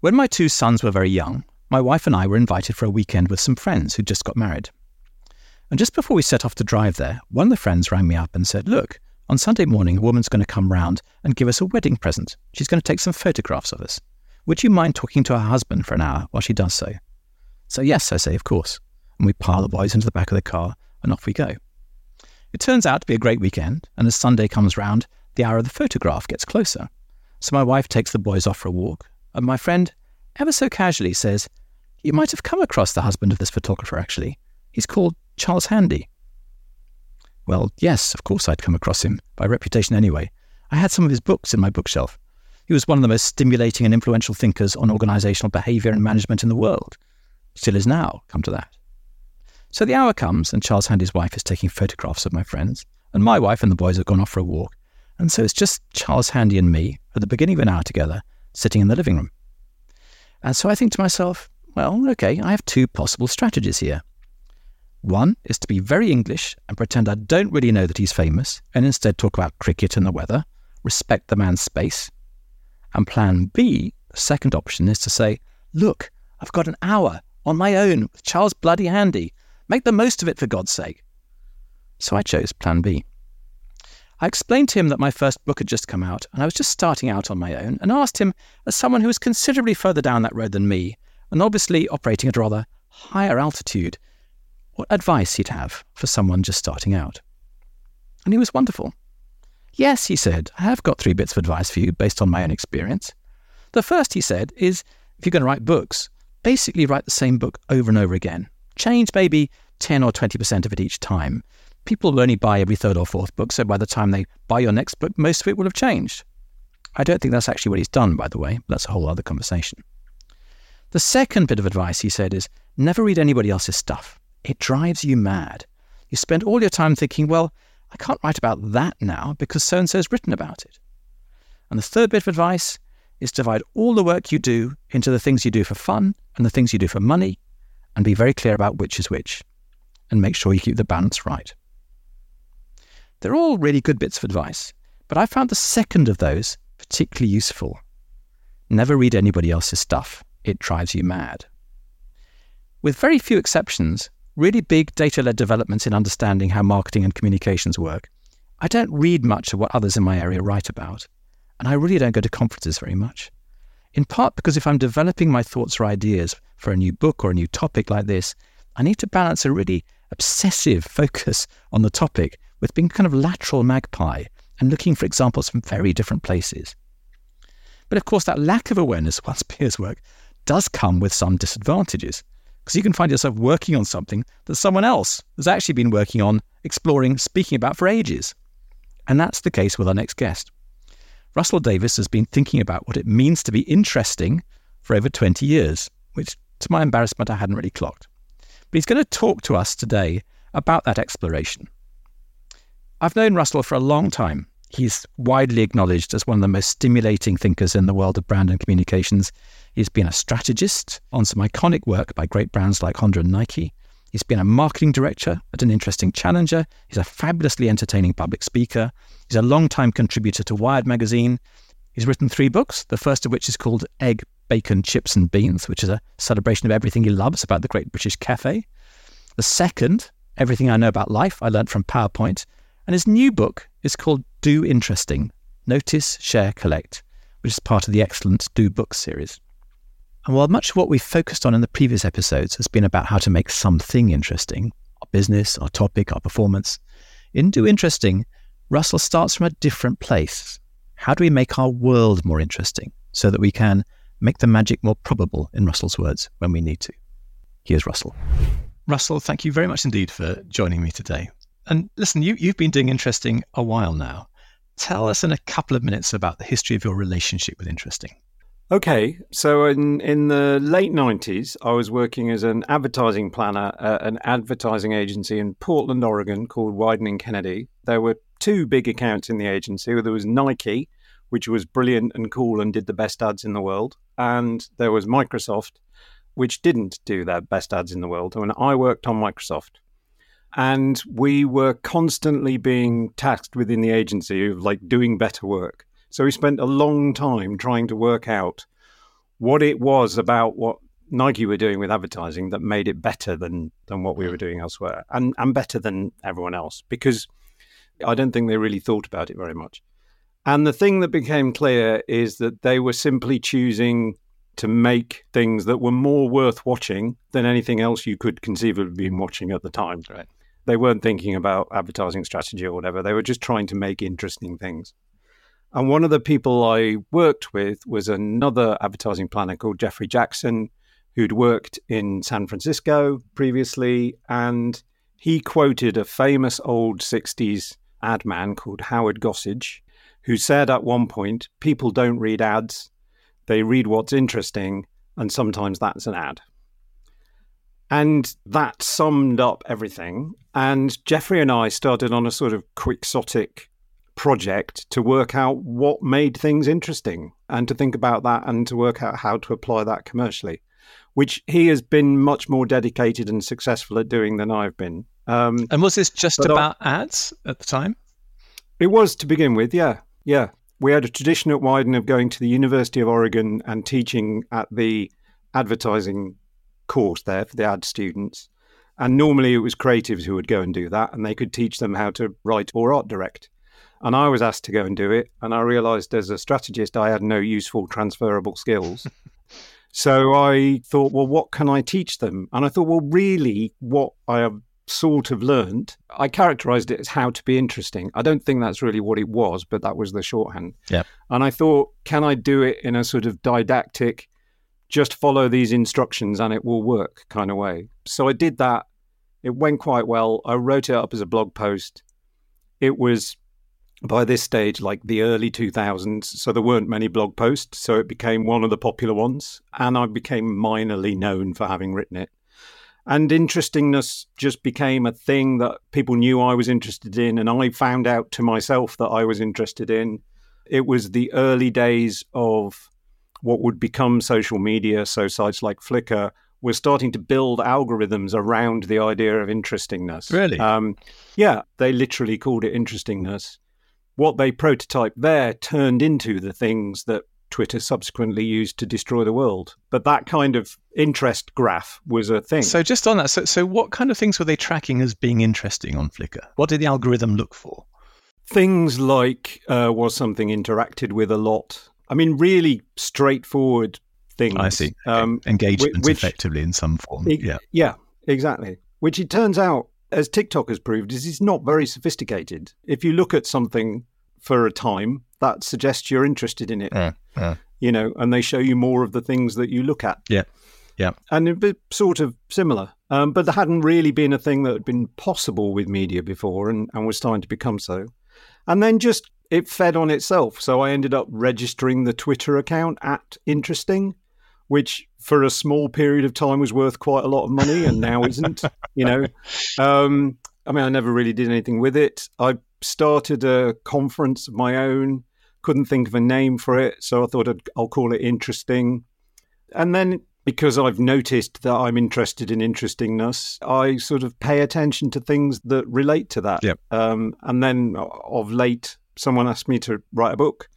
When my two sons were very young, my wife and I were invited for a weekend with some friends who'd just got married. And just before we set off to drive there, one of the friends rang me up and said, Look, on Sunday morning, a woman's going to come round and give us a wedding present. She's going to take some photographs of us. Would you mind talking to her husband for an hour while she does so? So, yes, I say, of course. And we pile the boys into the back of the car and off we go. It turns out to be a great weekend, and as Sunday comes round, the hour of the photograph gets closer. So my wife takes the boys off for a walk, and my friend, ever so casually, says, You might have come across the husband of this photographer, actually. He's called Charles Handy. Well, yes, of course I'd come across him, by reputation anyway. I had some of his books in my bookshelf. He was one of the most stimulating and influential thinkers on organizational behavior and management in the world. Still is now, come to that. So the hour comes, and Charles Handy's wife is taking photographs of my friends, and my wife and the boys have gone off for a walk. And so it's just Charles Handy and me at the beginning of an hour together, sitting in the living room. And so I think to myself, well, okay, I have two possible strategies here. One is to be very English and pretend I don't really know that he's famous, and instead talk about cricket and the weather, respect the man's space. And plan B, the second option, is to say, look, I've got an hour on my own with Charles Bloody Handy. Make the most of it for God's sake. So I chose plan B. I explained to him that my first book had just come out and I was just starting out on my own and asked him, as someone who was considerably further down that road than me, and obviously operating at a rather higher altitude, what advice he'd have for someone just starting out. And he was wonderful. Yes, he said, I have got three bits of advice for you based on my own experience. The first, he said, is if you're going to write books, basically write the same book over and over again. Change maybe 10 or 20% of it each time. People will only buy every third or fourth book, so by the time they buy your next book, most of it will have changed. I don't think that's actually what he's done, by the way. That's a whole other conversation. The second bit of advice he said is never read anybody else's stuff. It drives you mad. You spend all your time thinking, well, I can't write about that now because so and so's written about it. And the third bit of advice is divide all the work you do into the things you do for fun and the things you do for money and be very clear about which is which and make sure you keep the balance right. They're all really good bits of advice, but I found the second of those particularly useful. Never read anybody else's stuff, it drives you mad. With very few exceptions, really big data led developments in understanding how marketing and communications work, I don't read much of what others in my area write about, and I really don't go to conferences very much. In part because if I'm developing my thoughts or ideas for a new book or a new topic like this, I need to balance a really obsessive focus on the topic with being kind of lateral magpie and looking for examples from very different places. But of course, that lack of awareness of one's peers' work does come with some disadvantages, because you can find yourself working on something that someone else has actually been working on, exploring, speaking about for ages. And that's the case with our next guest. Russell Davies has been thinking about what it means to be interesting for over 20 years, which, to my embarrassment, I hadn't really clocked. But he's going to talk to us today about that exploration. I've known Russell for a long time. He's widely acknowledged as one of the most stimulating thinkers in the world of brand and communications. He's been a strategist on some iconic work by great brands like Honda and Nike. He's been a marketing director at an interesting challenger. He's a fabulously entertaining public speaker. He's a long-time contributor to Wired magazine. He's written three books, the first of which is called Egg, Bacon, Chips and Beans, which is a celebration of everything he loves about the Great British Cafe. The second, Everything I Know About Life, I learned from PowerPoint. And his new book is called Do Interesting Notice, Share, Collect, which is part of the excellent Do Books series. And while much of what we've focused on in the previous episodes has been about how to make something interesting, our business, our topic, our performance, in Do Interesting, Russell starts from a different place. How do we make our world more interesting so that we can make the magic more probable, in Russell's words, when we need to? Here's Russell. Russell, thank you very much indeed for joining me today. And listen, you, you've been doing interesting a while now. Tell us in a couple of minutes about the history of your relationship with interesting. Okay, so in in the late nineties, I was working as an advertising planner at an advertising agency in Portland, Oregon, called Wieden Kennedy. There were two big accounts in the agency. There was Nike, which was brilliant and cool and did the best ads in the world, and there was Microsoft, which didn't do their best ads in the world. And I worked on Microsoft and we were constantly being tasked within the agency of like doing better work. So we spent a long time trying to work out what it was about what Nike were doing with advertising that made it better than than what we were doing elsewhere, and and better than everyone else because I don't think they really thought about it very much. And the thing that became clear is that they were simply choosing to make things that were more worth watching than anything else you could conceivably be watching at the time. Right. They weren't thinking about advertising strategy or whatever. They were just trying to make interesting things. And one of the people I worked with was another advertising planner called Jeffrey Jackson, who'd worked in San Francisco previously. And he quoted a famous old 60s ad man called Howard Gossage, who said at one point, People don't read ads, they read what's interesting, and sometimes that's an ad. And that summed up everything. And Jeffrey and I started on a sort of quixotic project to work out what made things interesting and to think about that and to work out how to apply that commercially, which he has been much more dedicated and successful at doing than I've been. Um, and was this just about I, ads at the time? It was to begin with, yeah. Yeah. We had a tradition at Wieden of going to the University of Oregon and teaching at the advertising course there for the ad students. And normally it was creatives who would go and do that, and they could teach them how to write or art direct. And I was asked to go and do it. And I realized as a strategist, I had no useful transferable skills. so I thought, well, what can I teach them? And I thought, well, really, what I have sort of learned, I characterized it as how to be interesting. I don't think that's really what it was, but that was the shorthand. Yeah. And I thought, can I do it in a sort of didactic, just follow these instructions and it will work kind of way? So I did that. It went quite well. I wrote it up as a blog post. It was by this stage like the early 2000s so there weren't many blog posts so it became one of the popular ones and i became minorly known for having written it and interestingness just became a thing that people knew I was interested in, and I found out to myself that I was interested in. It was the early days of what would become social media. So, sites like Flickr were starting to build algorithms around the idea of interestingness. Really? Um, yeah, they literally called it interestingness. What they prototyped there turned into the things that Twitter subsequently used to destroy the world. But that kind of interest graph was a thing. So just on that, so, so what kind of things were they tracking as being interesting on Flickr? What did the algorithm look for? Things like uh, was something interacted with a lot. I mean, really straightforward things. I see. Um, Engagement which, effectively in some form. It, yeah. Yeah, exactly. Which it turns out, as TikTok has proved, is it's not very sophisticated. If you look at something for a time, that suggests you're interested in it. Yeah, yeah. You know, and they show you more of the things that you look at. Yeah. Yeah. And it sort of similar. Um, but there hadn't really been a thing that had been possible with media before and, and was starting to become so. And then just it fed on itself. So I ended up registering the Twitter account at Interesting, which for a small period of time was worth quite a lot of money and now isn't, you know. Um, I mean, I never really did anything with it. I started a conference of my own couldn't think of a name for it, so I thought I'd, I'll call it interesting. And then because I've noticed that I'm interested in interestingness, I sort of pay attention to things that relate to that. Yep. Um, and then of late, someone asked me to write a book.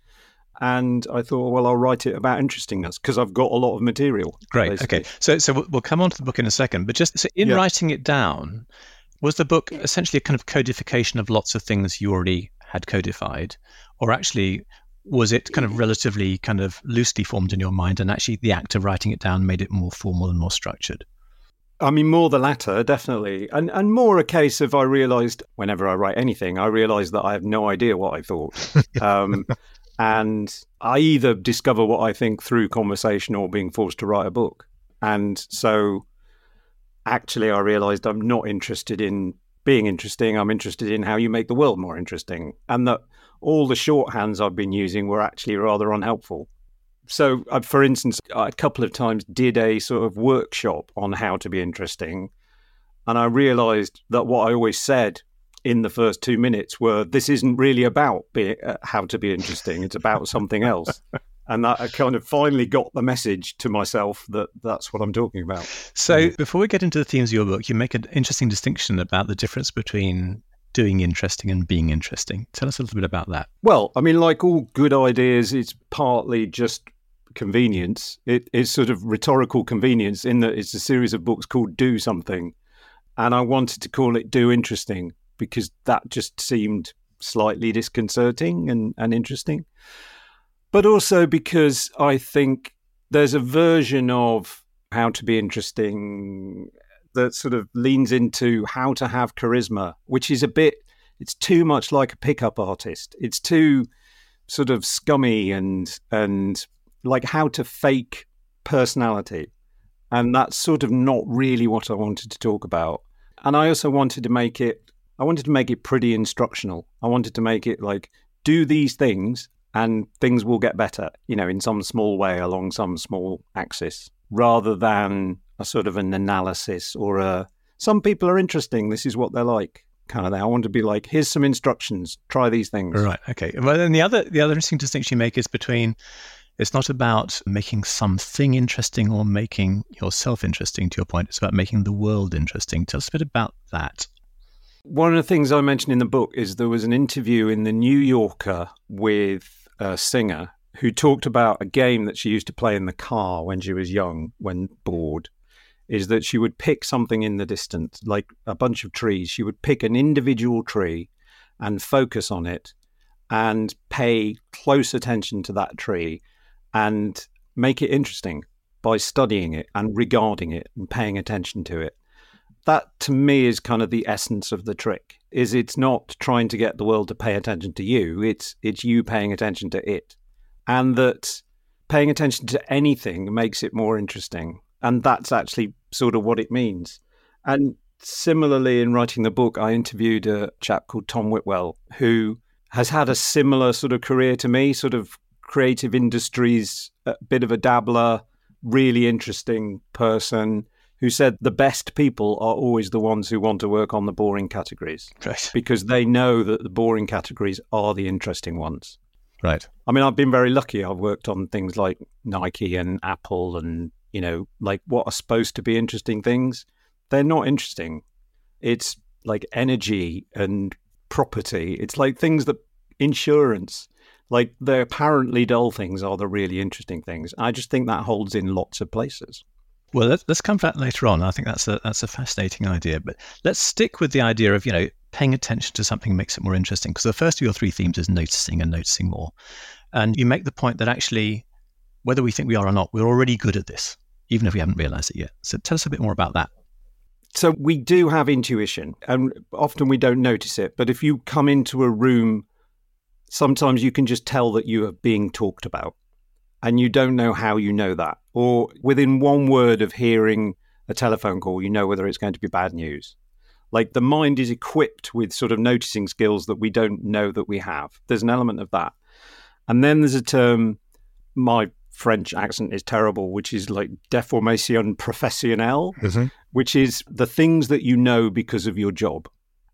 And I thought, well, I'll write it about interestingness because I've got a lot of material. Great. Basically. Okay. So, so we'll come on to the book in a second. But just so in yeah. writing it down, was the book essentially a kind of codification of lots of things you already had codified, or actually was it kind of relatively kind of loosely formed in your mind, and actually the act of writing it down made it more formal and more structured? I mean, more the latter, definitely, and and more a case of I realised whenever I write anything, I realise that I have no idea what I thought, um, and I either discover what I think through conversation or being forced to write a book, and so actually I realised I'm not interested in being interesting. I'm interested in how you make the world more interesting. And that all the shorthands I've been using were actually rather unhelpful. So, uh, for instance, I a couple of times did a sort of workshop on how to be interesting. And I realized that what I always said in the first two minutes were this isn't really about uh, how to be interesting, it's about something else. and that I kind of finally got the message to myself that that's what I'm talking about. So, before we get into the themes of your book, you make an interesting distinction about the difference between doing interesting and being interesting. Tell us a little bit about that. Well, I mean, like all good ideas, it's partly just convenience. It is sort of rhetorical convenience in that it's a series of books called Do Something. And I wanted to call it Do Interesting because that just seemed slightly disconcerting and, and interesting. But also because I think there's a version of how to be interesting that sort of leans into how to have charisma, which is a bit, it's too much like a pickup artist. It's too sort of scummy and, and like how to fake personality. And that's sort of not really what I wanted to talk about. And I also wanted to make it, I wanted to make it pretty instructional. I wanted to make it like, do these things and things will get better, you know, in some small way along some small axis, rather than a sort of an analysis or a some people are interesting, this is what they're like kind of thing. I want to be like, here's some instructions, try these things. Right. Okay. Well then the other the other interesting distinction you make is between it's not about making something interesting or making yourself interesting to your point. It's about making the world interesting. Tell us a bit about that. One of the things I mentioned in the book is there was an interview in the New Yorker with a singer who talked about a game that she used to play in the car when she was young, when bored. Is that she would pick something in the distance, like a bunch of trees. She would pick an individual tree and focus on it and pay close attention to that tree and make it interesting by studying it and regarding it and paying attention to it. That to me is kind of the essence of the trick. Is it's not trying to get the world to pay attention to you, it's it's you paying attention to it. And that paying attention to anything makes it more interesting. And that's actually sort of what it means. And similarly in writing the book, I interviewed a chap called Tom Whitwell who has had a similar sort of career to me, sort of creative industries, a bit of a dabbler, really interesting person who said the best people are always the ones who want to work on the boring categories right. because they know that the boring categories are the interesting ones. Right. I mean, I've been very lucky. I've worked on things like Nike and Apple and, you know, like what are supposed to be interesting things. They're not interesting. It's like energy and property. It's like things that insurance like the apparently dull things are the really interesting things. I just think that holds in lots of places. Well, let's, let's come back later on. I think that's a that's a fascinating idea. But let's stick with the idea of you know paying attention to something makes it more interesting. Because the first of your three themes is noticing and noticing more, and you make the point that actually, whether we think we are or not, we're already good at this, even if we haven't realized it yet. So tell us a bit more about that. So we do have intuition, and often we don't notice it. But if you come into a room sometimes you can just tell that you are being talked about and you don't know how you know that. Or within one word of hearing a telephone call, you know whether it's going to be bad news. Like the mind is equipped with sort of noticing skills that we don't know that we have. There's an element of that. And then there's a term, my French accent is terrible, which is like deformation professionnelle, mm-hmm. which is the things that you know because of your job.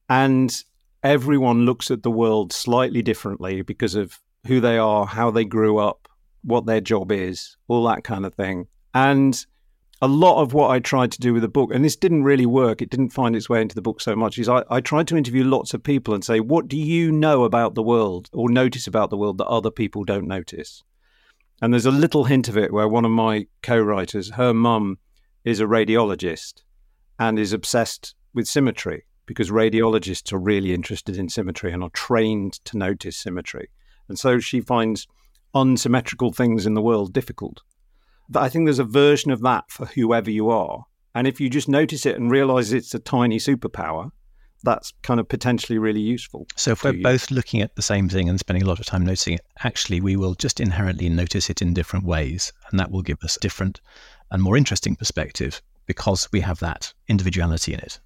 And everyone looks at the world slightly differently because of who they are, how they grew up, what their job is, all that kind of thing. And a lot of what I tried to do with the book, and this didn't really work, it didn't find its way into the book so much, is I, I tried to interview lots of people and say, what do you know about the world or notice about the world that other people don't notice? And there's a little hint of it where one of my co writers, her mum, is a radiologist and is obsessed with symmetry because radiologists are really interested in symmetry and are trained to notice symmetry. And so she finds unsymmetrical things in the world difficult. But I think there's a version of that for whoever you are. And if you just notice it and realize it's a tiny superpower, that's kind of potentially really useful. So if we're you. both looking at the same thing and spending a lot of time noticing it, actually we will just inherently notice it in different ways. And that will give us different and more interesting perspective because we have that individuality in it.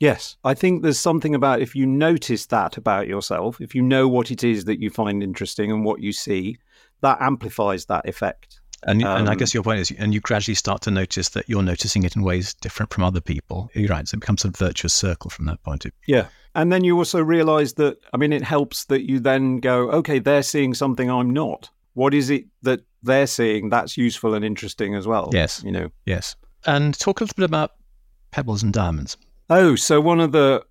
Yes, I think there's something about if you notice that about yourself, if you know what it is that you find interesting and what you see, that amplifies that effect. And, um, and I um, guess your point is, and you gradually start to notice that you're noticing it in ways different from other people. You're right. So it becomes a virtuous circle from that point of view. Yeah. And then you also realize that, I mean, it helps that you then go, okay, they're seeing something I'm not. What is it that they're seeing that's useful and interesting as well? Yes. You know? Yes. And talk a little bit about pebbles and diamonds. Oh, so one of the,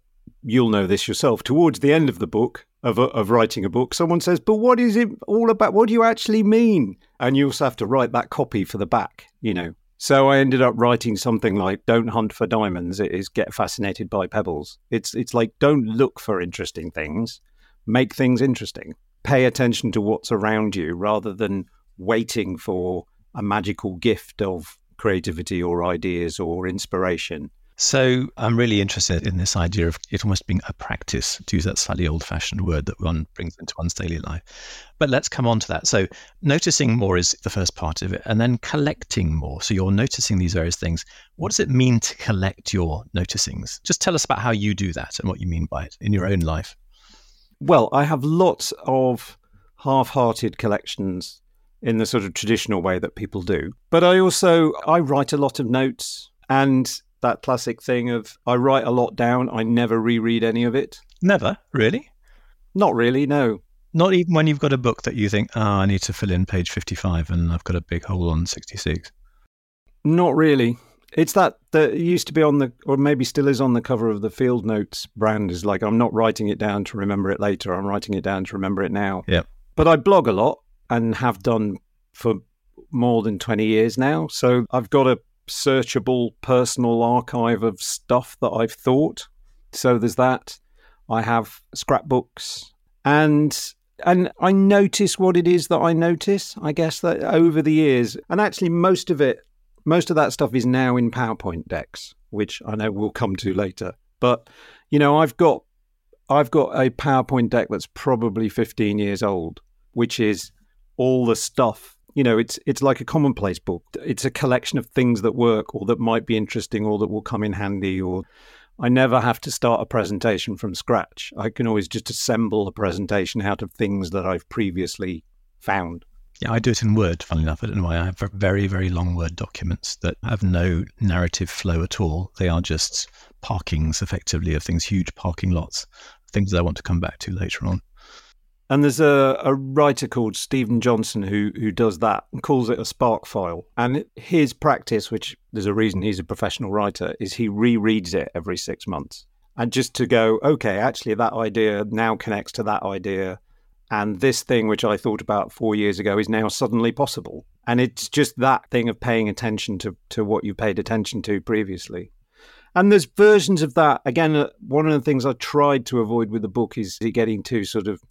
you'll know this yourself, towards the end of the book, of, uh, of writing a book, someone says, But what is it all about? What do you actually mean? And you also have to write that copy for the back, you know. So I ended up writing something like Don't hunt for diamonds, it is get fascinated by pebbles. It's it's like don't look for interesting things, make things interesting. Pay attention to what's around you rather than waiting for a magical gift of creativity or ideas or inspiration. So I'm really interested in this idea of it almost being a practice, to use that slightly old fashioned word that one brings into one's daily life. But let's come on to that. So noticing more is the first part of it, and then collecting more. So you're noticing these various things. What does it mean to collect your noticings? Just tell us about how you do that and what you mean by it in your own life. Well, I have lots of half hearted collections in the sort of traditional way that people do. But I also I write a lot of notes and that classic thing of I write a lot down, I never reread any of it. Never, really? Not really, no. Not even when you've got a book that you think, oh, I need to fill in page 55 and I've got a big hole on 66. Not really. It's that that used to be on the, or maybe still is on the cover of the Field Notes brand. Is like I'm not writing it down to remember it later. I'm writing it down to remember it now. Yeah. But I blog a lot and have done for more than 20 years now. So I've got a searchable personal archive of stuff that I've thought. So there's that. I have scrapbooks and and I notice what it is that I notice. I guess that over the years, and actually most of it, most of that stuff is now in PowerPoint decks, which I know we'll come to later. But you know, I've got I've got a PowerPoint deck that's probably 15 years old, which is all the stuff you know it's it's like a commonplace book it's a collection of things that work or that might be interesting or that will come in handy or i never have to start a presentation from scratch i can always just assemble a presentation out of things that i've previously found yeah, I do it in Word, funnily enough. I don't know why. I have very, very long Word documents that have no narrative flow at all. They are just parkings, effectively, of things, huge parking lots, things that I want to come back to later on. And there's a, a writer called Steven Johnson who who does that and calls it a spark file. And his practice, which there's a reason he's a professional writer, is he rereads it every six months. And just to go, okay, actually that idea now connects to that idea. And this thing which I thought about four years ago is now suddenly possible. And it's just that thing of paying attention to, to what you paid attention to previously. And there's versions of that. Again, uh, one of the things I tried to avoid with the book is getting too sort of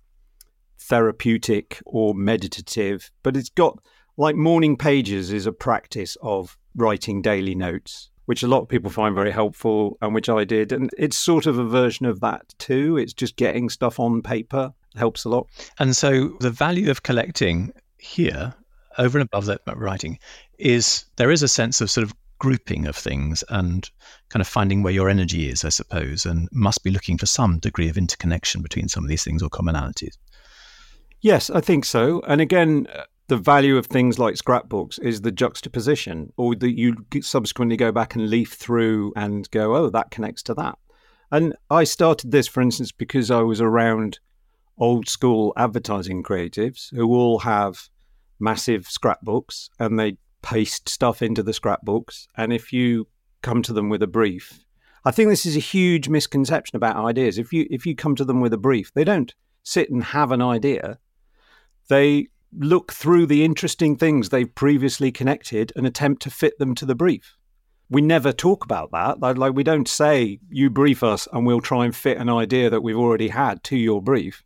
therapeutic or meditative, but it's got like morning pages is a practice of writing daily notes, which a lot of people find very helpful and which I did. And it's sort of a version of that too. It's just getting stuff on paper helps a lot. And so the value of collecting here, over and above that writing, is there is a sense of sort of grouping of things and kind of finding where your energy is, I suppose, and must be looking for some degree of interconnection between some of these things or commonalities. Yes, I think so. And again, uh, the value of things like scrapbooks is the juxtaposition, or that you subsequently go back and leaf through and go, oh, that connects to that. And I started this, for instance, because I was around old school advertising creatives who all have massive scrapbooks and they paste stuff into the scrapbooks. And if you come to them with a brief, I think this is a huge misconception about ideas. If you if you come to them with a brief, they don't sit and have an idea. They look through the interesting things they've previously connected and attempt to fit them to the brief. We never talk about that. Like, we don't say, you brief us and we'll try and fit an idea that we've already had to your brief.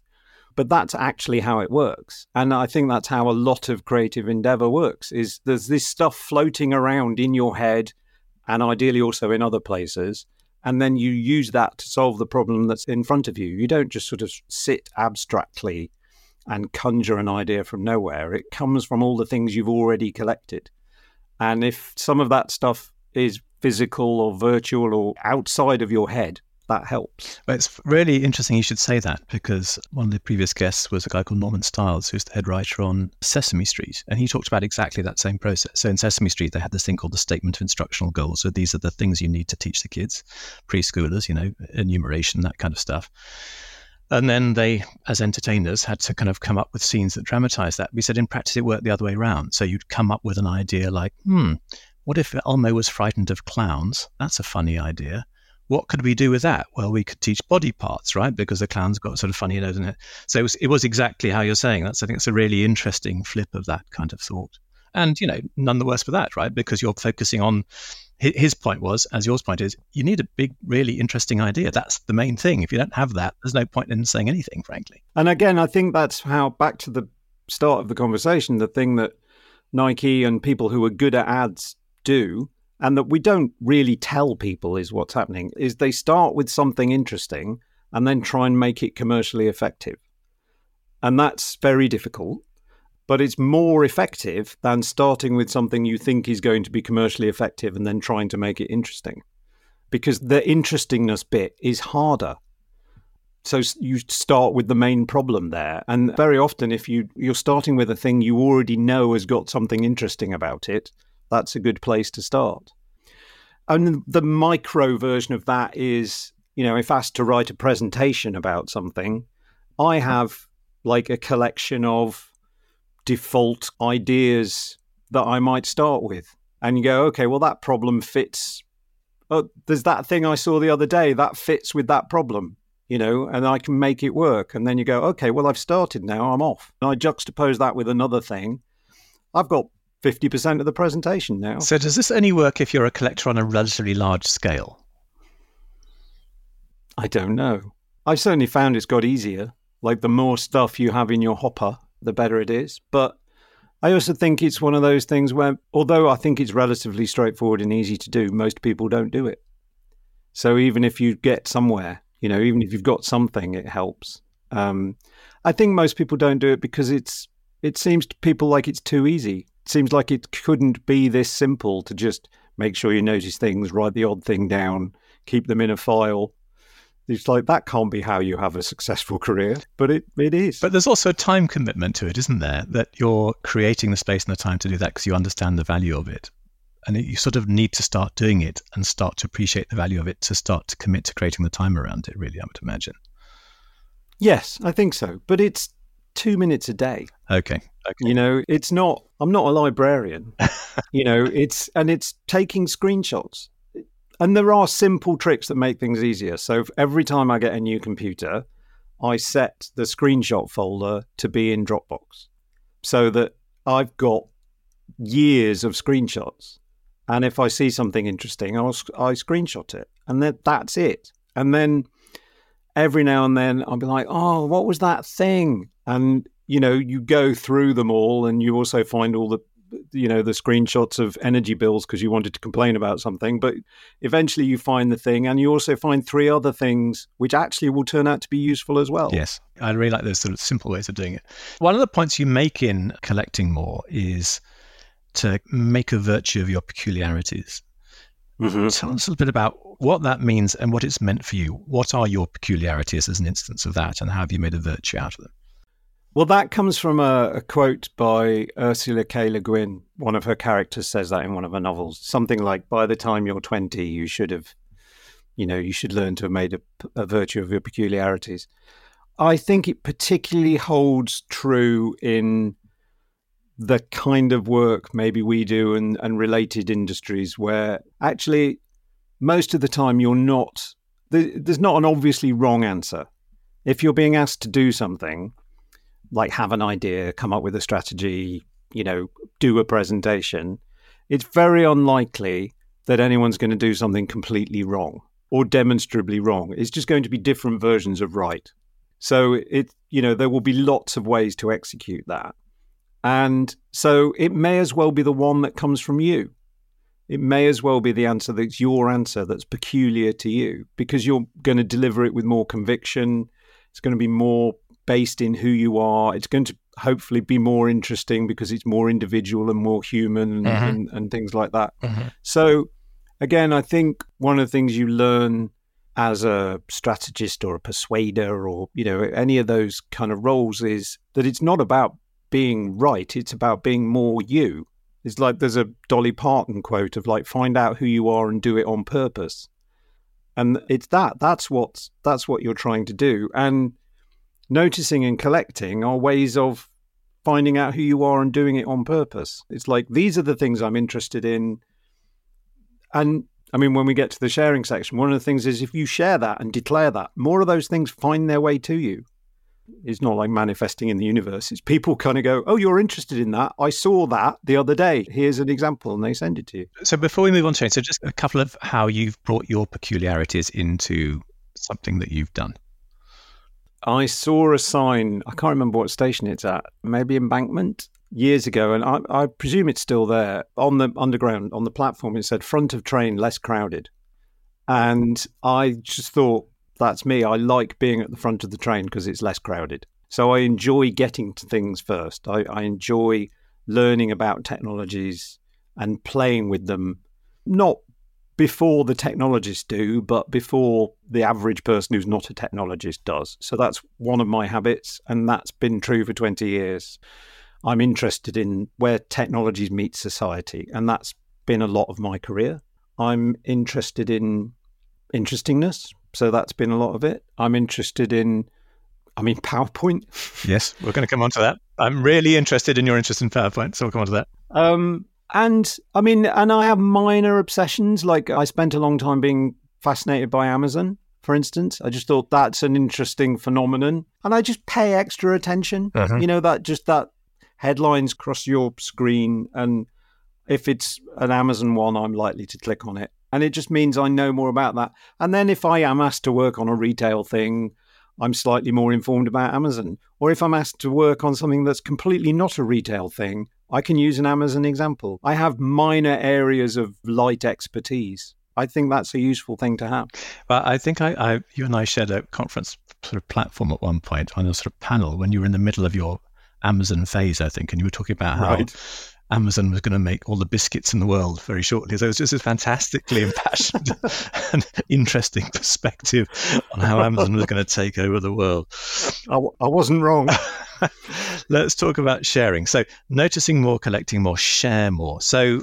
But that's actually how it works. And I think that's how a lot of creative endeavor works is there's this stuff floating around in your head and ideally also in other places. And then you use that to solve the problem that's in front of you. You don't just sort of sit abstractly and conjure an idea from nowhere. It comes from all the things you've already collected. And if some of that stuff is physical or virtual or outside of your head, that helps. Well, it's really interesting you should say that because one of the previous guests was a guy called Norman Stiles, who's the head writer on Sesame Street. And he talked about exactly that same process. So in Sesame Street, they had this thing called the Statement of Instructional Goals. So these are the things you need to teach the kids, preschoolers, you know, enumeration, that kind of stuff. And then they, as entertainers, had to kind of come up with scenes that dramatize that. We said in practice it worked the other way around. So you'd come up with an idea like, hmm, what if Elmo was frightened of clowns? That's a funny idea. what could we do with that? Well, we could teach body parts, right? Because the clown's got sort of funny nose in it. So it was, it was exactly how you're saying. That's I think it's a really interesting flip of that kind of thought. And you know, none the worse for that, right? Because you're focusing on his point was, as yours point is, you need a big, really interesting idea. That's the main thing. If you don't have that, there's no point in saying anything, frankly. And again, I think that's how, back to the start of the conversation, the thing that Nike and people who are good at ads do, and that we don't really tell people is what's happening, is they start with something interesting and then try and make it commercially effective. And that's very difficult but it's more effective than starting with something you think is going to be commercially effective and then trying to make it interesting. Because the interestingness bit is harder. So you start with the main problem there. And very often if you you're starting with a thing you already know has got something interesting about it that's a good place to start. And the micro version of that is you know if asked to write a presentation about something i have like a collection of default ideas that I might start with. And you go, okay, well, that problem fits. Oh, there's that thing I saw the other day that fits with that problem, you know, and I can make it work. And then you go, okay, well, I've started now, I'm off. And I juxtapose that with another thing. I've got 50% of the presentation now. So, does this only work if you're a collector on a relatively large scale? I don't know. I've certainly found it's got easier. Like the more stuff you have in your hopper, the better it is. But I also think it's one of those things where, although I think it's relatively straightforward and easy to do, most people don't do it. So even if you get somewhere, you know, even if you've got something, it helps. Um, I think most people don't do it because it's it seems to people like it's too easy. It seems like it couldn't be this simple to just make sure you notice things, write the odd thing down, keep them in a file, it's like that can't be how you have a successful career, but it, it is. But there's also a time commitment to it, isn't there? That you're creating the space and the time to do that because you understand the value of it. And you sort of need to start doing it and start to appreciate the value of it to start to commit to creating the time around it, really, I would imagine. Yes, I think so. But it's two minutes a day. Okay. okay. You know, it's not, I'm not a librarian. you know, it's, and it's taking screenshots. And there are simple tricks that make things easier. So every time I get a new computer, I set the screenshot folder to be in Dropbox so that I've got years of screenshots. And if I see something interesting, I'll, I screenshot it. And then that's it. And then every now and then I'll be like, oh, what was that thing? And, you know, you go through them all and you also find all the you know the screenshots of energy bills because you wanted to complain about something but eventually you find the thing and you also find three other things which actually will turn out to be useful as well. Yes. I really like those sort of simple ways of doing it. One of the points you make in collecting more is to make a virtue of your peculiarities. Mm-hmm. tell us a little bit about what that means and what it's meant for you. What are your peculiarities as an instance of that and how have you made a virtue out of them well, that comes from a, a, quote by Ursula K. Le Guin. One of her characters says that in one of her novels. Something like, "By the time you're 20, you should have, you know, you should learn to have made a, a virtue of your peculiarities." I think it particularly holds true in the kind of work maybe we do and, and related industries where actually most of the time you're not there's not an obviously wrong answer. If you're being asked to do something like have an idea, come up with a strategy, you know, do a presentation, it's very unlikely that anyone's going to do something completely wrong or demonstrably wrong. It's just going to be different versions of right. So it, you know, there will be lots of ways to execute that. And so it may as well be the one that comes from you. It may as well be the answer that's your answer that's peculiar to you because you're going to deliver it with more conviction. It's going to be more based in who you are. It's going to hopefully be more interesting because it's more individual and more human and, mm-hmm. and, and, things like that. Mm-hmm. So, again, I think one of the things you learn as a strategist or a persuader or you know any of those kind of roles is that it's not about being right it's about being more you it's like there's a dolly parton quote of like find out who you are and do it on purpose and it's that that's what that's what you're trying to do and noticing and collecting are ways of finding out who you are and doing it on purpose. It's like these are the things I'm interested in. And I mean, when we get to the sharing section, one of the things is if you share that and declare that, more of those things find their way to you. It's not like manifesting in the universe. It's people kind of go, Oh, you're interested in that. I saw that the other day. Here's an example. And they send it to you. So before we move on it, so just a couple of how you've brought your peculiarities into something that you've done. I saw a sign, I can't remember what station it's at, maybe Embankment years ago, and I, I, presume it's still there on the underground, on the platform. It said front of train, less crowded. And I just thought, that's me. I like being at the front of the train because it's less crowded. So I enjoy getting to things first. I, I enjoy learning about technologies and playing with them, not before the technologists do, but before the average person who's not a technologist does. So that's one of my habits, and that's been true for 20 years. I'm interested in where technologies meet society, and that's been a lot of my career. I'm interested in interestingness, so that's been a lot of it. I'm interested in, I mean, PowerPoint. Yes, we're going to come on to that. I'm really interested in your interest in PowerPoint, so we'll come on to that. Um, and I mean, and I have minor obsessions. Like I spent a long time being fascinated by Amazon, for instance. I just thought that's an interesting phenomenon, and I just pay extra attention. Uh-huh. You know, that just that headlines cross your screen, and if it's an Amazon one, I'm likely to click on it. And it just means I know more about that. And then if I am asked to work on a retail thing, I'm slightly more informed about Amazon. Or if I'm asked to work on something that's completely not a retail thing, I can use an Amazon example. I have minor areas of light expertise. I think that's a useful thing to have. Well, I think I, I, you and I shared a conference sort of platform at one point on a sort of panel when you were in the middle of your Amazon phase, I think, and you were talking about how right. Amazon was going to make all the biscuits in the world very shortly. So it was just a fantastically impassioned and interesting perspective on how Amazon was going to take over the world. I, I wasn't wrong. Let's talk about sharing. So, noticing more, collecting more, share more. So,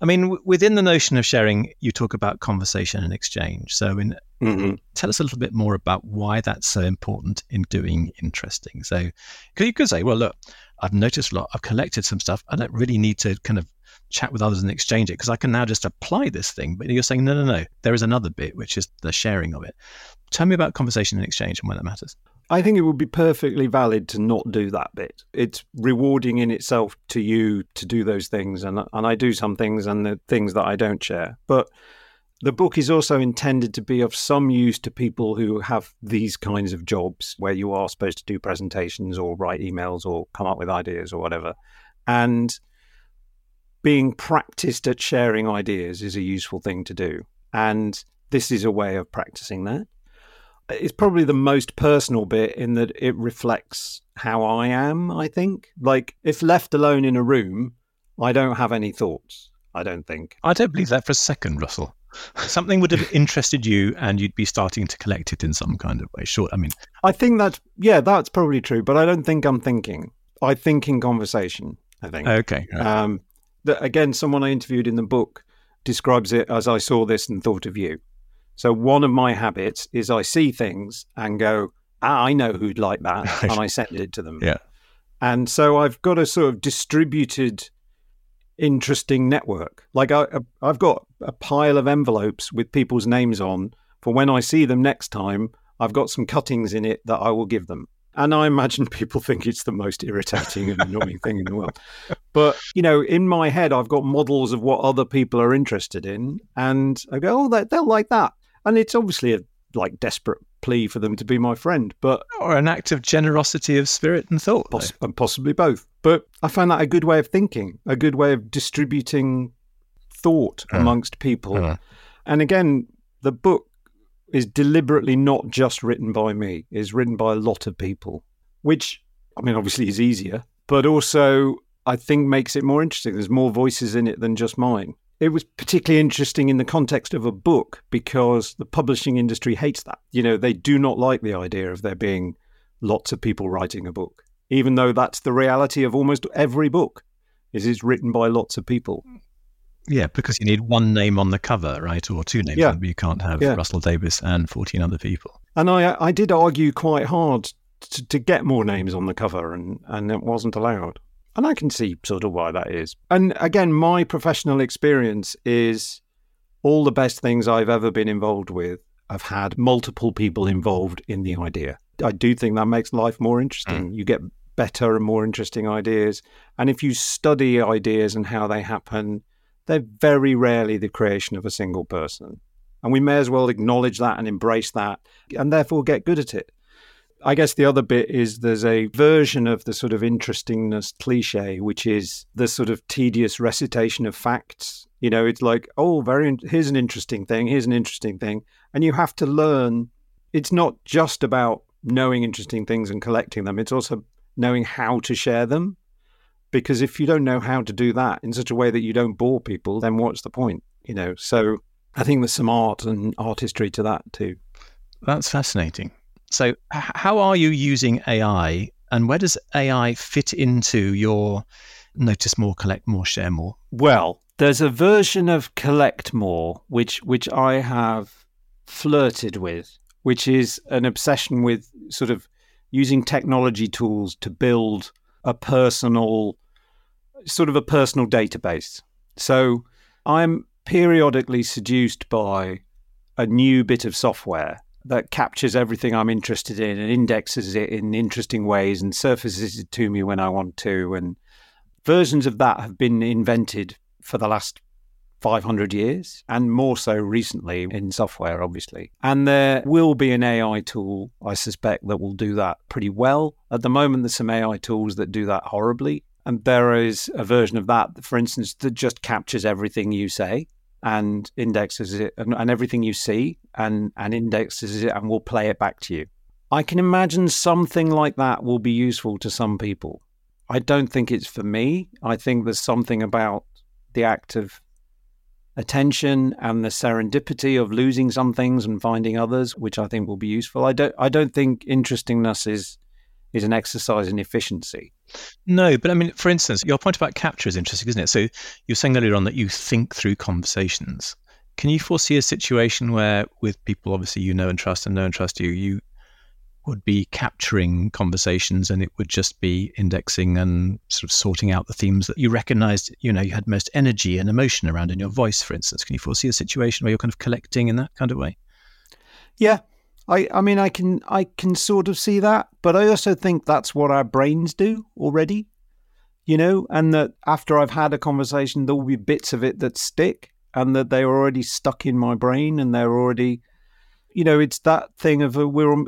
I mean, w- within the notion of sharing, you talk about conversation and exchange. So, in, mm-hmm. tell us a little bit more about why that's so important in doing interesting. So, because you could say, well, look, I've noticed a lot, I've collected some stuff. I don't really need to kind of chat with others and exchange it because I can now just apply this thing. But you're saying, no, no, no, there is another bit, which is the sharing of it. Tell me about conversation and exchange and why that matters. I think it would be perfectly valid to not do that bit. It's rewarding in itself to you to do those things, and and I do some things and the things that I don't share. But the book is also intended to be of some use to people who have these kinds of jobs where you are supposed to do presentations or write emails or come up with ideas or whatever. And being practiced at sharing ideas is a useful thing to do. And this is a way of practicing that it's probably the most personal bit in that it reflects how I am, I think. Like, if left alone in a room, I don't have any thoughts, I don't think. I don't believe that for a second, Russell. Something would have interested you and you'd be starting to collect it in some kind of way. Sure. I mean, I think that's, yeah, that's probably true, but I don't think I'm thinking. I think in conversation, I think. Okay. Right. Um, that, again, someone I interviewed in the book describes it as I saw this and thought of you. So one of my habits is I see things and go, ah, I know who'd like that, and I send it to them. Yeah. And so I've got a sort of distributed, interesting network. Like I, I've got a pile of envelopes with people's names on for when I see them next time. I've got some cuttings in it that I will give them. And I imagine people think it's the most irritating and annoying thing in the world. But, you know, in my head, I've got models of what other people are interested in. And I go, oh, they'll like that and it's obviously a like desperate plea for them to be my friend, but or an act of generosity of spirit and thought, poss- and possibly both. But I found that a good way of thinking, a good way of distributing thought uh, amongst people. Uh. And again, the book is deliberately not just written by me; is written by a lot of people, which I mean, obviously, is easier, but also I think makes it more interesting. There's more voices in it than just mine. It was particularly interesting in the context of a book because the publishing industry hates that. You know, they do not like the idea of there being lots of people writing a book, even though that's the reality of almost every book. Is it's written by lots of people. Yeah, because you need one name on the cover, right, or two names. Yeah. You can't have yeah. Russell Davies and fourteen other people. And I, I did argue quite hard to, to get more names on the cover, and and it wasn't allowed. And I can see sort of why that is. And again, my professional experience is all the best things I've ever been involved with have had multiple people involved in the idea. I do think that makes life more interesting. Mm. You get better and more interesting ideas. And if you study ideas and how they happen, they're very rarely the creation of a single person. And we may as well acknowledge that and embrace that and therefore get good at it. I guess the other bit is there's a version of the sort of interestingness cliche, which is the sort of tedious recitation of facts. You know, it's like, oh, very, here's an interesting thing, here's an interesting thing. And you have to learn. It's not just about knowing interesting things and collecting them, it's also knowing how to share them. Because if you don't know how to do that in such a way that you don't bore people, then what's the point? You know, so I think there's some art and artistry to that too. That's fascinating. So, how are you using AI, and where does AI fit into your notice more, collect more, share more? Well, there's a version of collect more which which I have flirted with, which is an obsession with sort of using technology tools to build a personal sort of a personal database. So I'm periodically seduced by a new bit of software that captures everything I'm interested in and indexes it in interesting ways and surfaces it to me when I want to. And versions of that have been invented for the last 500 years and more so recently in software, obviously. And there will be an AI tool, I suspect, that will do that pretty well. At the moment, there's some AI tools that do that horribly. And there is a version of that, for instance, that just captures everything you say and indexes it and, and everything you see and, and indexes it and will play it back to you. I can imagine something like that will be useful to some people. I don't think it's for me. I think there's something about the act of attention and the serendipity of losing some things and finding others, which I think will be useful. I don't I don't think interestingness is is an exercise in efficiency. No, but I mean, for instance, your point about capture is interesting, isn't it? So you're saying earlier on that you think through conversations. Can you foresee a situation where, with people obviously you know and trust and know and trust you, you would be capturing conversations and it would just be indexing and sort of sorting out the themes that you recognized, you know, you had most energy and emotion around in your voice, for instance? Can you foresee a situation where you're kind of collecting in that kind of way? Yeah, I, I mean, I can I can sort of see that, but I also think that's what our brains do already, you know, and that after I've had a conversation, there will be bits of it that stick, and that they're already stuck in my brain, and they're already, you know, it's that thing of a, we're.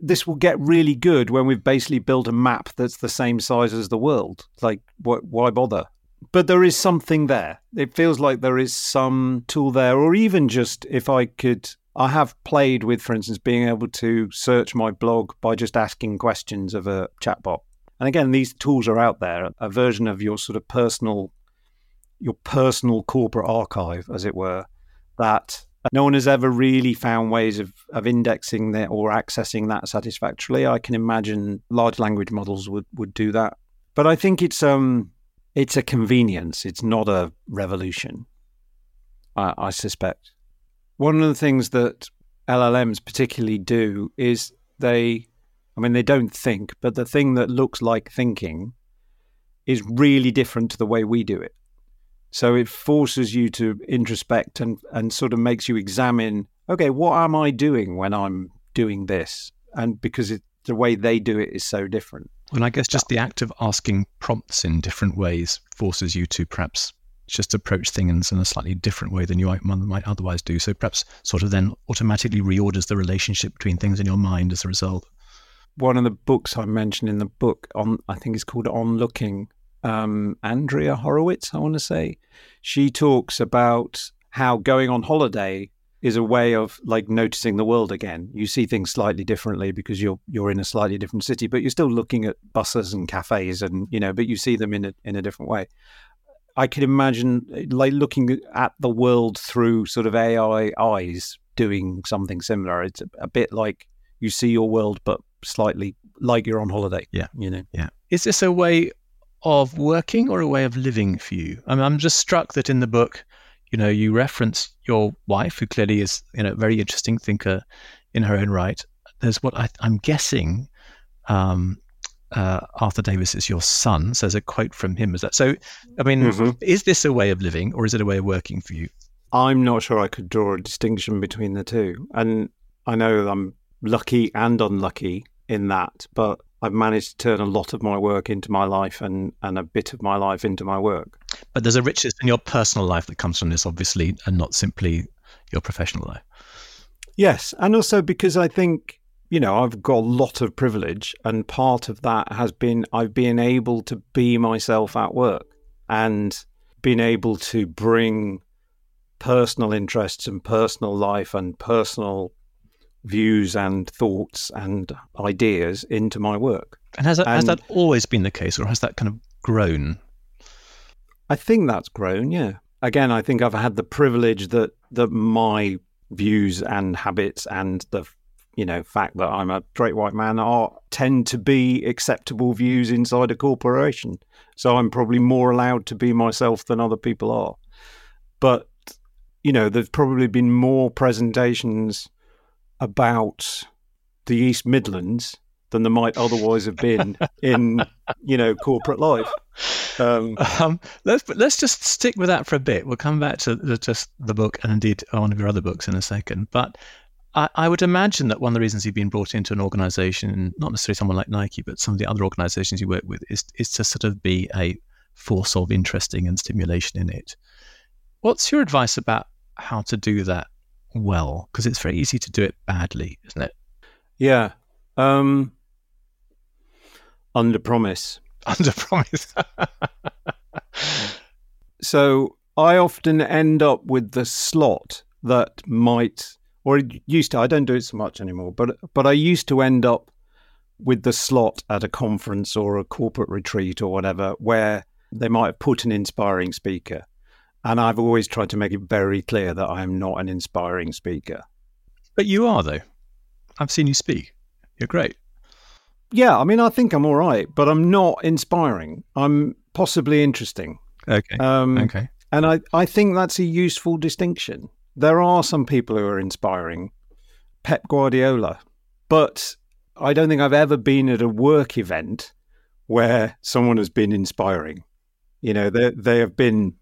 This will get really good when we've basically built a map that's the same size as the world. Like, what? Why bother? But there is something there. It feels like there is some tool there, or even just if I could I have played with, for instance, being able to search my blog by just asking questions of a chatbot. And again, these tools are out there, a version of your sort of personal, your personal corporate archive, as it were, that no one has ever really found ways of, of indexing that or accessing that satisfactorily. I can imagine large language models would, would do that. But I think it's um it's a convenience. It's not a revolution. I, I suspect. One of the things that LLMs particularly do is they, I mean, they don't think, but the thing that looks like thinking is really different to the way we do it. So it forces you to introspect and, and sort of makes you examine okay, what am I doing when I'm doing this? And because it, the way they do it is so different. Well, I guess just the act of asking prompts in different ways forces you to perhaps just approach things in a slightly different way than you might, might otherwise do. So perhaps sort of then automatically reorders the relationship between things in your mind as a result. One of the books I mentioned in the book on, I think it's called On Looking. Um, Andrea Horowitz, I want to say, she talks about how going on holiday is a way of like noticing the world again. You see things slightly differently because you're you're in a slightly different city, but you're still looking at buses and cafes and you know, but you see them in a in a different way. I can imagine like looking at the world through sort of AI eyes doing something similar. It's a, a bit like you see your world, but slightly like you're on holiday. Yeah. You know? Yeah. Is this a way of working or a way of living for you? I mean, I'm just struck that in the book, you know, you reference your wife, who clearly is, you know, a very interesting thinker in her own right. There's what I, am guessing um, uh, Arthur Davies is your son, says a quote from him. Is that so? I mean, mm-hmm. is this a way of living or is it a way of working for you? I'm not sure I could draw a distinction between the two. And I know I'm lucky and unlucky in that, but I've managed to turn a lot of my work into my life and, and a bit of my life into my work. But there's a richness in your personal life that comes from this, obviously, and not simply your professional life. Yes. And also because I think, you know, I've got a lot of privilege, and part of that has been I've been able to be myself at work and been able to bring personal interests and personal life and personal views and thoughts and ideas into my work. And has that, and has that always been the case, or has that kind of grown? I think that's grown. Yeah. Again, I think I've had the privilege that that my views and habits and the you know fact that I'm a straight white man are tend to be acceptable views inside a corporation. So I'm probably more allowed to be myself than other people are. But you know, there's probably been more presentations about the East Midlands than there might otherwise have been in you know corporate life. Um, um, let's let's just stick with that for a bit. We'll come back to the, just the book and indeed one of your other books in a second. But I, I, would imagine that one of the reasons you've been brought into an organisation, not necessarily someone like Nike, but some of the other organisations you work with, is is to sort of be a force of interesting and stimulation in it. What's your advice about how to do that well? Because it's very easy to do it badly, isn't it? Yeah. Um, under promise. Under promise. so I often end up with the slot that might, or used to. I don't do it so much anymore, but but I used to end up with the slot at a conference or a corporate retreat or whatever, where they might have put an inspiring speaker, and I've always tried to make it very clear that I am not an inspiring speaker. But you are, though. I've seen you speak. You're great. Yeah, I mean, I think I'm all right, but I'm not inspiring. I'm possibly interesting. Okay. Um, okay. And I, I think that's a useful distinction. There are some people who are inspiring, Pep Guardiola, but I don't think I've ever been at a work event where someone has been inspiring. You know, they they have been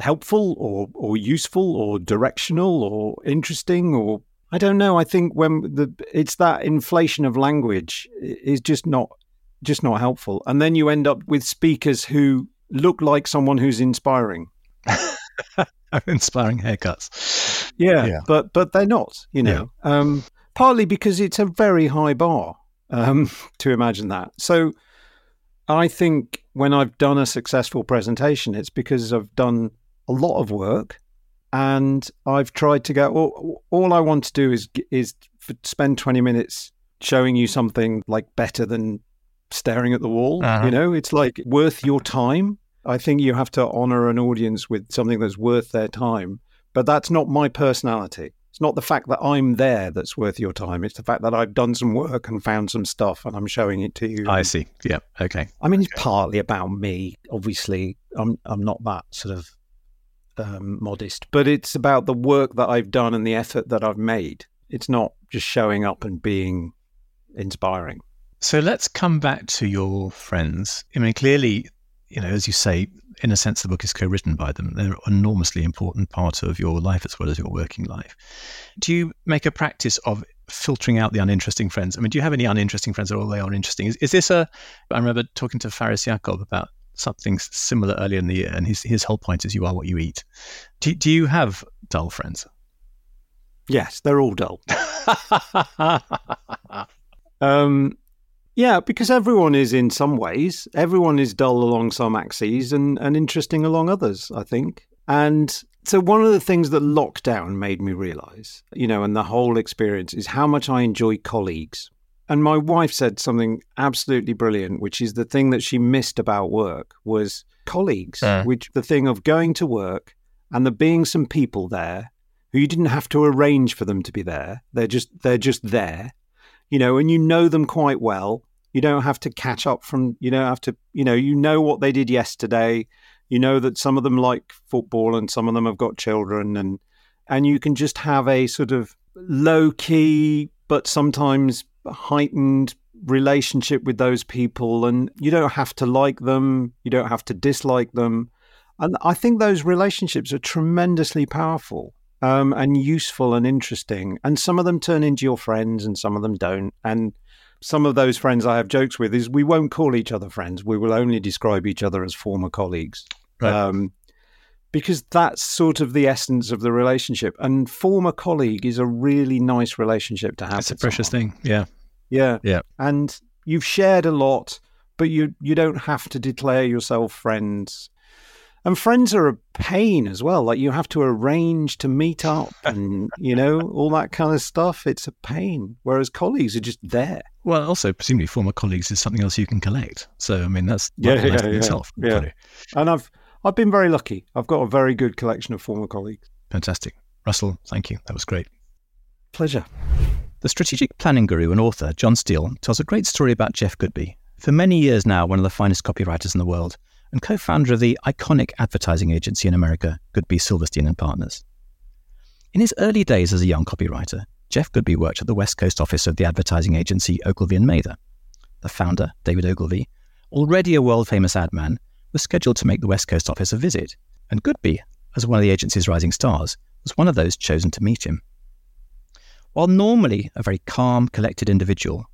helpful or or useful or directional or interesting or I don't know. I think when the it's that inflation of language is just not just not helpful, and then you end up with speakers who look like someone who's inspiring. inspiring haircuts. Yeah, yeah, but but they're not. You know, yeah. um, partly because it's a very high bar um, to imagine that. So I think when I've done a successful presentation, it's because I've done a lot of work and I've tried to go. Well, all I want to do is is spend twenty minutes showing you something like better than staring at the wall. Uh-huh. You know, it's like worth your time. I think you have to honor an audience with something that's worth their time. But that's not my personality. It's not the fact that I'm there that's worth your time. It's the fact that I've done some work and found some stuff and I'm showing it to you. I see. Yeah. Okay. I mean, it's partly about me. Obviously, I'm I'm not that sort of um, modest, but it's about the work that I've done and the effort that I've made. It's not just showing up and being inspiring. So let's come back to your friends. I mean, clearly, you know, as you say, in a sense, the book is co-written by them. They're an enormously important part of your life as well as your working life. Do you make a practice of filtering out the uninteresting friends? I mean, do you have any uninteresting friends, or all they are interesting? Is, is this a? I remember talking to Faris Yakob about something similar earlier in the year, and his his whole point is you are what you eat. Do do you have dull friends? Yes, they're all dull. um, yeah, because everyone is in some ways. Everyone is dull along some axes and, and interesting along others, I think. And so one of the things that lockdown made me realize, you know, and the whole experience is how much I enjoy colleagues. And my wife said something absolutely brilliant, which is the thing that she missed about work was colleagues, uh. which the thing of going to work and there being some people there who you didn't have to arrange for them to be there. They're just they're just there. You know, and you know them quite well. You don't have to catch up from you don't have to you know, you know what they did yesterday. You know that some of them like football and some of them have got children and and you can just have a sort of low key but sometimes heightened relationship with those people and you don't have to like them you don't have to dislike them And I think those relationships are tremendously powerful um, and useful and interesting. And some of them turn into your friends and some of them don't. And some of those friends I have jokes with is we won't call each other friends. We will only describe each other as former colleagues. Right. Um, because that's sort of the essence of the relationship. And former colleague is a really nice relationship to have. It's a precious someone. thing. Yeah. Yeah. Yeah. And you've shared a lot, but you you don't have to declare yourself friends. And friends are a pain as well. Like you have to arrange to meet up and, you know, all that kind of stuff. It's a pain. Whereas colleagues are just there. Well, also, presumably, former colleagues is something else you can collect. So, I mean, that's yeah, yeah, yeah, itself. Yeah. And I've I've been very lucky. I've got a very good collection of former colleagues. Fantastic. Russell, thank you. That was great. Pleasure. The strategic planning guru and author, Jon Steel, tells a great story about Jeff Goodby. For many years now, one of the finest copywriters in the world, and co founder of the iconic advertising agency in America, Goodby Silverstein and Partners. In his early days as a young copywriter, Jeff Goodby worked at the West Coast office of the advertising agency Ogilvy and Mather. The founder, David Ogilvy, already a world famous ad man, was scheduled to make the West Coast office a visit, and Goodby, as one of the agency's rising stars, was one of those chosen to meet him. While normally a very calm, collected individual,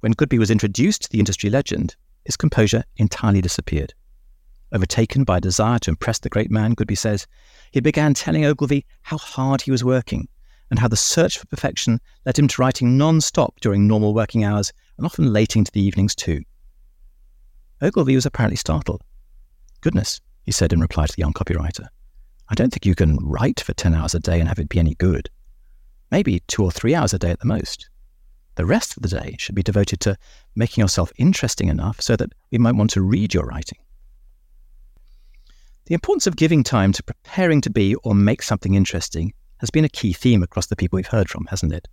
when Goodby was introduced to the industry legend, his composure entirely disappeared. Overtaken by a desire to impress the great man, Goodby says, he began telling Ogilvy how hard he was working and how the search for perfection led him to writing non stop during normal working hours and often late into the evenings too. Ogilvy was apparently startled. Goodness, he said in reply to the young copywriter, I don't think you can write for 10 hours a day and have it be any good. Maybe two or three hours a day at the most. The rest of the day should be devoted to making yourself interesting enough so that we might want to read your writing. The importance of giving time to preparing to be or make something interesting has been a key theme across the people we've heard from, hasn't it?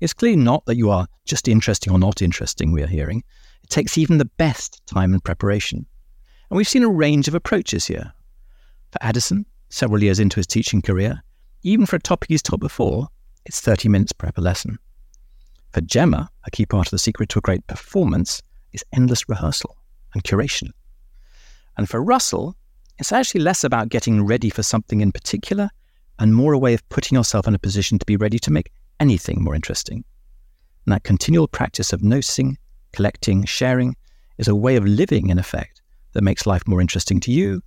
It's clearly not that you are just interesting or not interesting, we are hearing. It takes even the best time and preparation. And we've seen a range of approaches here. For Addison, several years into his teaching career, even for a topic he's taught before, it's 30 minutes prep a lesson. For Gemma, a key part of the secret to a great performance is endless rehearsal and curation. And for Russell, it's actually less about getting ready for something in particular and more a way of putting yourself in a position to be ready to make anything more interesting. And that continual practice of noticing, collecting, sharing is a way of living, in effect, that makes life more interesting to you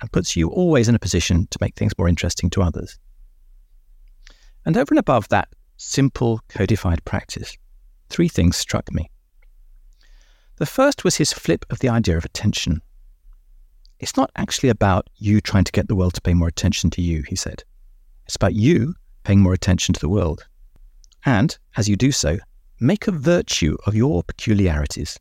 and puts you always in a position to make things more interesting to others. And over and above that simple codified practice, three things struck me. The first was his flip of the idea of attention. It's not actually about you trying to get the world to pay more attention to you, he said. It's about you paying more attention to the world. And, as you do so, make a virtue of your peculiarities.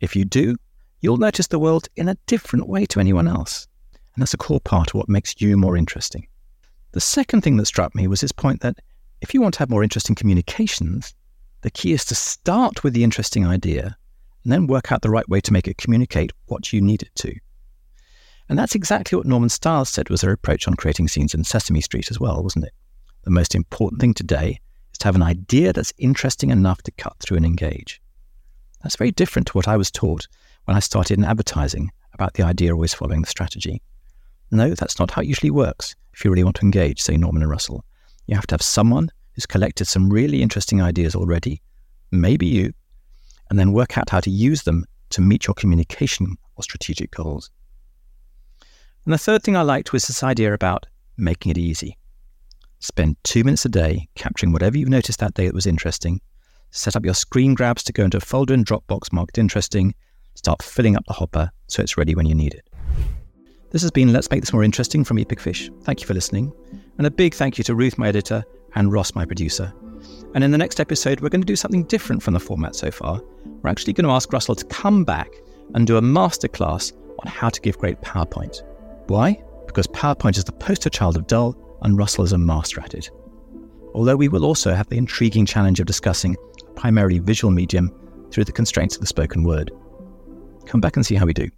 If you do, you'll notice the world in a different way to anyone else. And that's a core part of what makes you more interesting. The second thing that struck me was his point that if you want to have more interesting communications, the key is to start with the interesting idea and then work out the right way to make it communicate what you need it to. And that's exactly what Norman Stiles said was their approach on creating scenes in Sesame Street as well, wasn't it? The most important thing today is to have an idea that's interesting enough to cut through and engage. That's very different to what I was taught when I started in advertising about the idea always following the strategy. No, that's not how it usually works if you really want to engage, say Norman and Russell. You have to have someone who's collected some really interesting ideas already, maybe you, and then work out how to use them to meet your communication or strategic goals. And the third thing I liked was this idea about making it easy. Spend two minutes a day capturing whatever you've noticed that day that was interesting. Set up your screen grabs to go into a folder in Dropbox marked interesting. Start filling up the hopper so it's ready when you need it. This has been Let's Make This More Interesting from eatbigfish. Thank you for listening. And a big thank you to Ruth, my editor, and Ross, my producer. And in the next episode, we're going to do something different from the format so far. We're actually going to ask Russell to come back and do a masterclass on how to give great PowerPoint. Why? Because PowerPoint is the poster child of dull, and Russell is a master at it. Although we will also have the intriguing challenge of discussing a primarily visual medium through the constraints of the spoken word. Come back and see how we do.